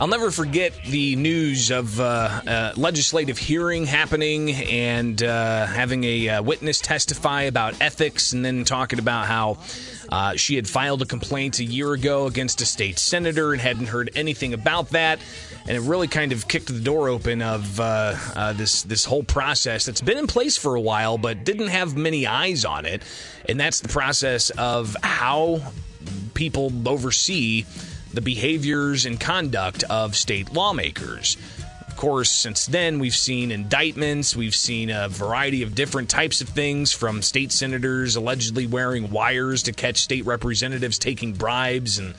I'll never forget the news of uh, uh, legislative hearing happening and uh, having a uh, witness testify about ethics, and then talking about how uh, she had filed a complaint a year ago against a state senator and hadn't heard anything about that. And it really kind of kicked the door open of uh, this this whole process that's been in place for a while, but didn't have many eyes on it. And that's the process of how people oversee the behaviors and conduct of state lawmakers. Of course, since then, we've seen indictments, we've seen a variety of different types of things from state senators allegedly wearing wires to catch state representatives taking bribes and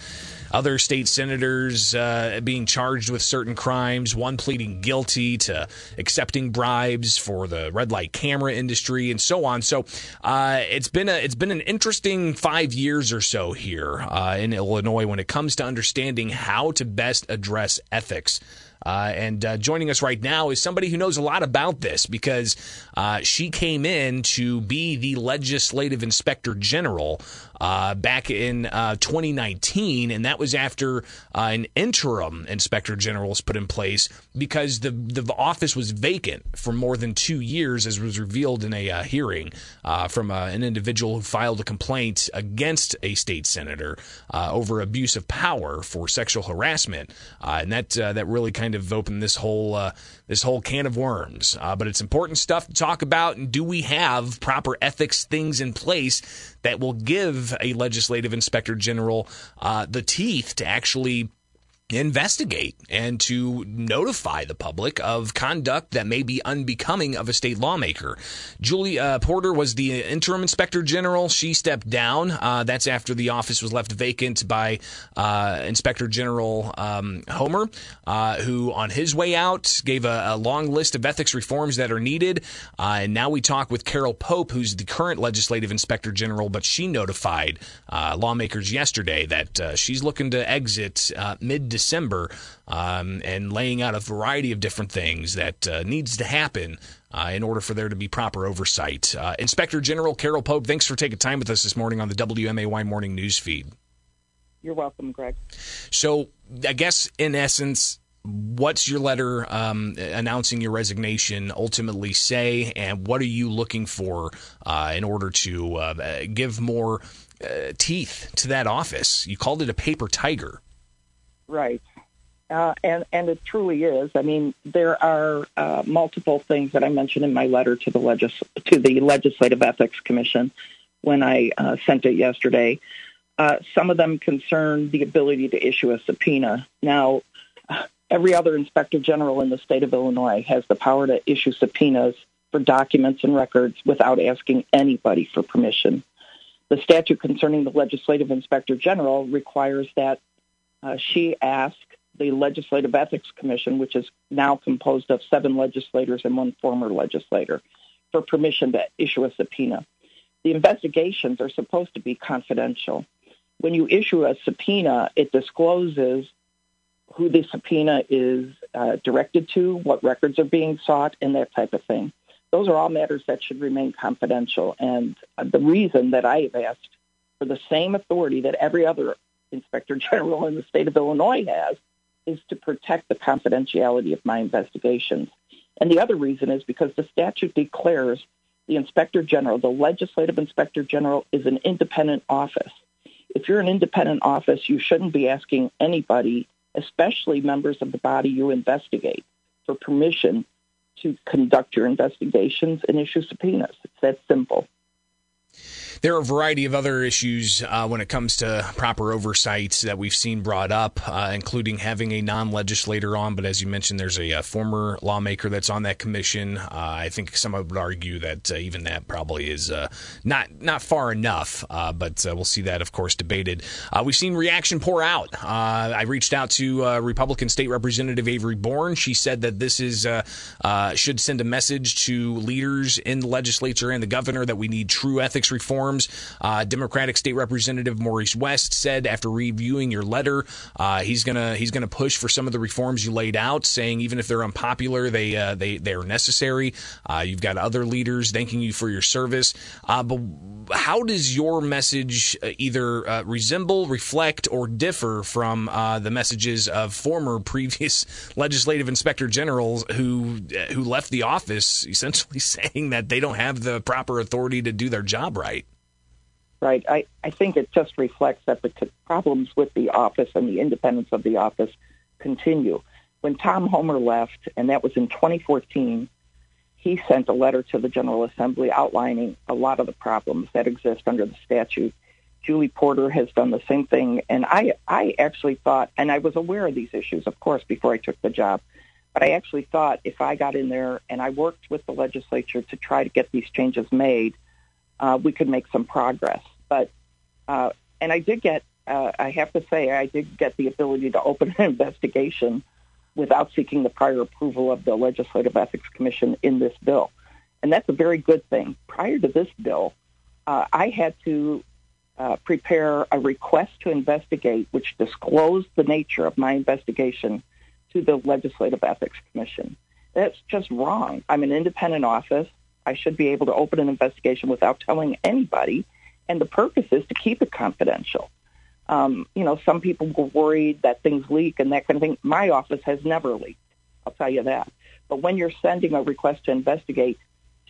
other state senators uh, being charged with certain crimes, one pleading guilty to accepting bribes for the red light camera industry, and so on. So uh, it's been a it's been an interesting five years or so here uh, in Illinois when it comes to understanding how to best address ethics. Uh, and uh, joining us right now is somebody who knows a lot about this because uh, she came in to be the legislative inspector general uh, back in uh, 2019, and that was after uh, an interim inspector general was put in place because the the office was vacant for more than two years, as was revealed in a uh, hearing uh, from an individual who filed a complaint against a state senator over abuse of power for sexual harassment, and that that really kind of opened this whole this whole can of worms. but it's important stuff to talk about, and do we have proper ethics things in place that will give a legislative inspector general uh, the teeth to actually investigate and to notify the public of conduct that may be unbecoming of a state lawmaker. Julie uh, Porter was the interim inspector general. She stepped down. Uh, that's after the office was left vacant by uh, Inspector General um, Homer, uh, who on his way out gave a, a, long list of ethics reforms that are needed. Uh, and now we talk with Carol Pope, who's the current legislative inspector general, but she notified uh, lawmakers yesterday that she's looking to exit mid December um, and laying out a variety of different things that uh, needs to happen uh, in order for there to be proper oversight. Uh, Inspector General Carol Pope, thanks for taking time with us this morning on the WMAY morning news feed. You're welcome, Greg. So, I guess in essence, what's your letter um, announcing your resignation ultimately say, and what are you looking for uh, in order to uh, give more uh, teeth to that office? You called it a paper tiger. Right. Uh, and and it truly is. I mean, there are uh, multiple things that I mentioned in my letter to the legis- to the Legislative Ethics Commission when I uh, sent it yesterday. Uh, some of them concern the ability to issue a subpoena. Now, every other inspector general in the state of Illinois has the power to issue subpoenas for documents and records without asking anybody for permission. The statute concerning the legislative inspector general requires that uh, she asked the Legislative Ethics Commission, which is now composed of seven legislators and one former legislator, for permission to issue a subpoena. The investigations are supposed to be confidential. When you issue a subpoena, it discloses who the subpoena is uh, directed to, what records are being sought, and that type of thing. Those are all matters that should remain confidential. And the reason that I have asked for the same authority that every other inspector general in the state of Illinois has is to protect the confidentiality of my investigations. And the other reason is because the statute declares the inspector general, the legislative inspector general, is an independent office. If you're an independent office, you shouldn't be asking anybody, especially members of the body you investigate, for permission to conduct your investigations and issue subpoenas. It's that simple. There are a variety of other issues uh, when it comes to proper oversight that we've seen brought up, uh, including having a non legislator on. But as you mentioned, there's a, a former lawmaker that's on that commission. Uh, I think some would argue that uh, even that probably is uh, not not far enough. Uh, but we'll see that, of course, debated. we've seen reaction pour out. I reached out to Republican State Representative Avery Bourne. She said that this is should send a message to leaders in the legislature and the governor that we need true ethics reform Uh, Democratic State Representative Maurice West said after reviewing your letter, uh, he's gonna he's gonna push for some of the reforms you laid out, saying even if they're unpopular, they uh, they they are necessary. Uh, you've got other leaders thanking you for your service, uh, but how does your message uh, either resemble, reflect, or differ from the messages of former previous legislative inspector generals who who left the office essentially saying that they don't have the proper authority to do their job right? Right. I, I think it just reflects that the problems with the office and the independence of the office continue. When Tom Homer left, and that was in 2014, he sent a letter to the General Assembly outlining a lot of the problems that exist under the statute. Julie Porter has done the same thing, and I, I actually thought, and I was aware of these issues, of course, before I took the job, but I actually thought if I got in there and I worked with the legislature to try to get these changes made, uh, we could make some progress. But, uh, and I did get, uh, I have to say, I did get the ability to open an investigation without seeking the prior approval of the Legislative Ethics Commission in this bill. And that's a very good thing. Prior to this bill, uh, I had to uh, prepare a request to investigate, which disclosed the nature of my investigation to the Legislative Ethics Commission. That's just wrong. I'm an independent office. I should be able to open an investigation without telling anybody. And the purpose is to keep it confidential. Um, you know, some people were worried that things leak and that kind of thing. My office has never leaked. I'll tell you that. But when you're sending a request to investigate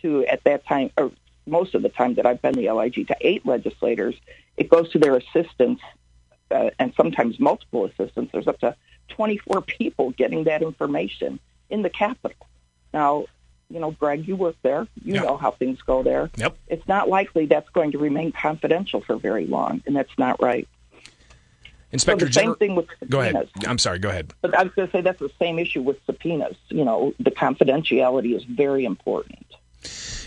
to, at that time, or most of the time that I've been the LIG, to eight legislators, it goes to their assistants uh, and sometimes multiple assistants. There's up to 24 people getting that information in the Capitol. Now, you know, Greg, you work there. You know how things go there. Yep. It's not likely that's going to remain confidential for very long, and that's not right. Inspector so the General. Same thing with subpoenas. Go ahead. I'm sorry. Go ahead. But I was going to say that's the same issue with subpoenas. You know, the confidentiality is very important.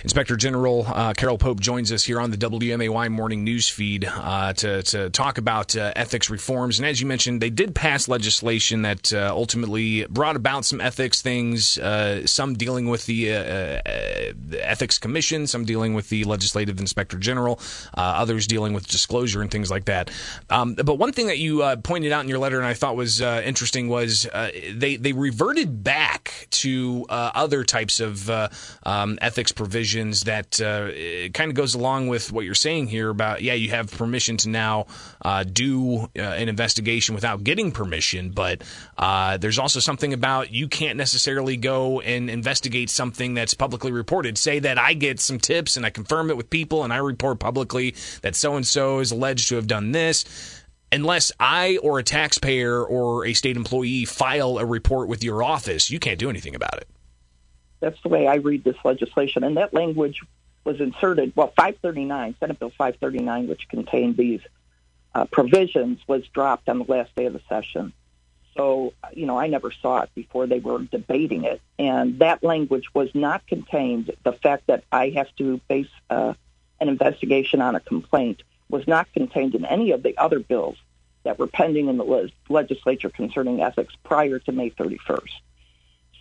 Inspector General uh, Carol Pope joins us here on the WMAY morning news feed uh, to, to talk about uh, ethics reforms. And as you mentioned, they did pass legislation that uh, ultimately brought about some ethics things, uh, some dealing with the, uh, the, Ethics Commission, some dealing with the Legislative Inspector General, others dealing with disclosure and things like that. Um, but one thing that you pointed out in your letter and I thought was interesting was they, they reverted back to other types of um, ethics provisions that uh, kind of goes along with what you're saying here about yeah you have permission to now uh, do uh, an investigation without getting permission but uh, there's also something about you can't necessarily go and investigate something that's publicly reported say that I get some tips and I confirm it with people and I report publicly that so and so is alleged to have done this unless I or a taxpayer or a state employee file a report with your office, you can't do anything about it. That's the way I read this legislation. And that language was inserted, well, 539, Senate Bill 539, which contained these uh, provisions, was dropped on the last day of the session. So, you know, I never saw it before they were debating it. And that language was not contained. The fact that I have to base uh, an investigation on a complaint was not contained in any of the other bills that were pending in the legislature concerning ethics prior to May 31st.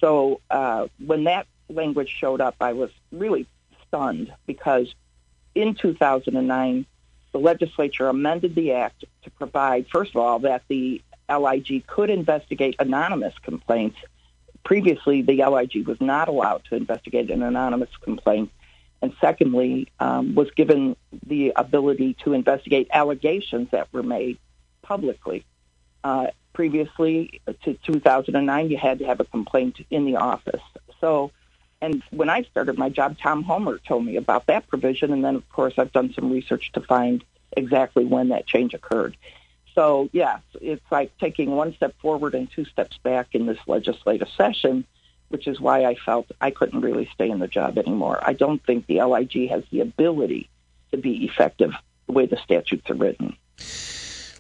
So uh, when that language showed up, I was really stunned because in 2009, the legislature amended the act to provide, first of all, that the LIG could investigate anonymous complaints. Previously, the LIG was not allowed to investigate an anonymous complaint. And secondly, um, was given the ability to investigate allegations that were made publicly. Uh, previously to 2009, you had to have a complaint in the office. So, and when I started my job, Tom Homer told me about that provision. And then, of course, I've done some research to find exactly when that change occurred. So, yeah, it's like taking one step forward and two steps back in this legislative session, which is why I felt I couldn't really stay in the job anymore. I don't think the LIG has the ability to be effective the way the statutes are written.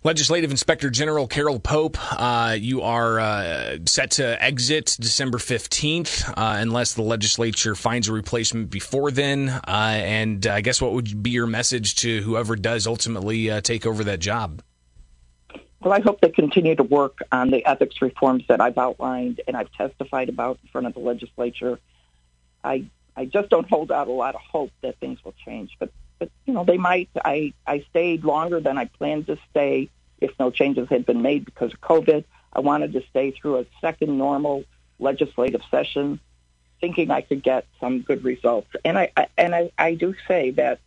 Legislative Inspector General Carol Pope, uh, you are uh, set to exit December 15th uh, unless the legislature finds a replacement before then. Uh, and I guess what would be your message to whoever does ultimately uh, take over that job? Well, I hope they continue to work on the ethics reforms that I've outlined and I've testified about in front of the legislature. I I just don't hold out a lot of hope that things will change, but but you know, they might. I I stayed longer than I planned to stay if no changes had been made because of COVID. I wanted to stay through a second normal legislative session, thinking I could get some good results. And I, I and I, I do say that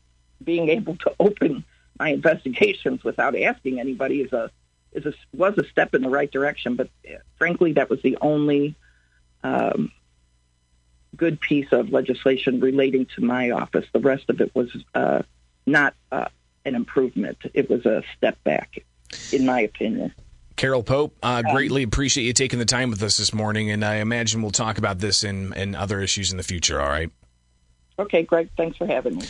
being able to open my investigations without asking anybody is a is a was a step in the right direction. But uh, frankly, that was the only um, good piece of legislation relating to my office. The rest of it was uh, not uh, an improvement. It was a step back, in my opinion. Carol Pope, uh, greatly appreciate you taking the time with us this morning, and I imagine we'll talk about this and, and other issues in the future. All right. Okay, Greg. Thanks for having me.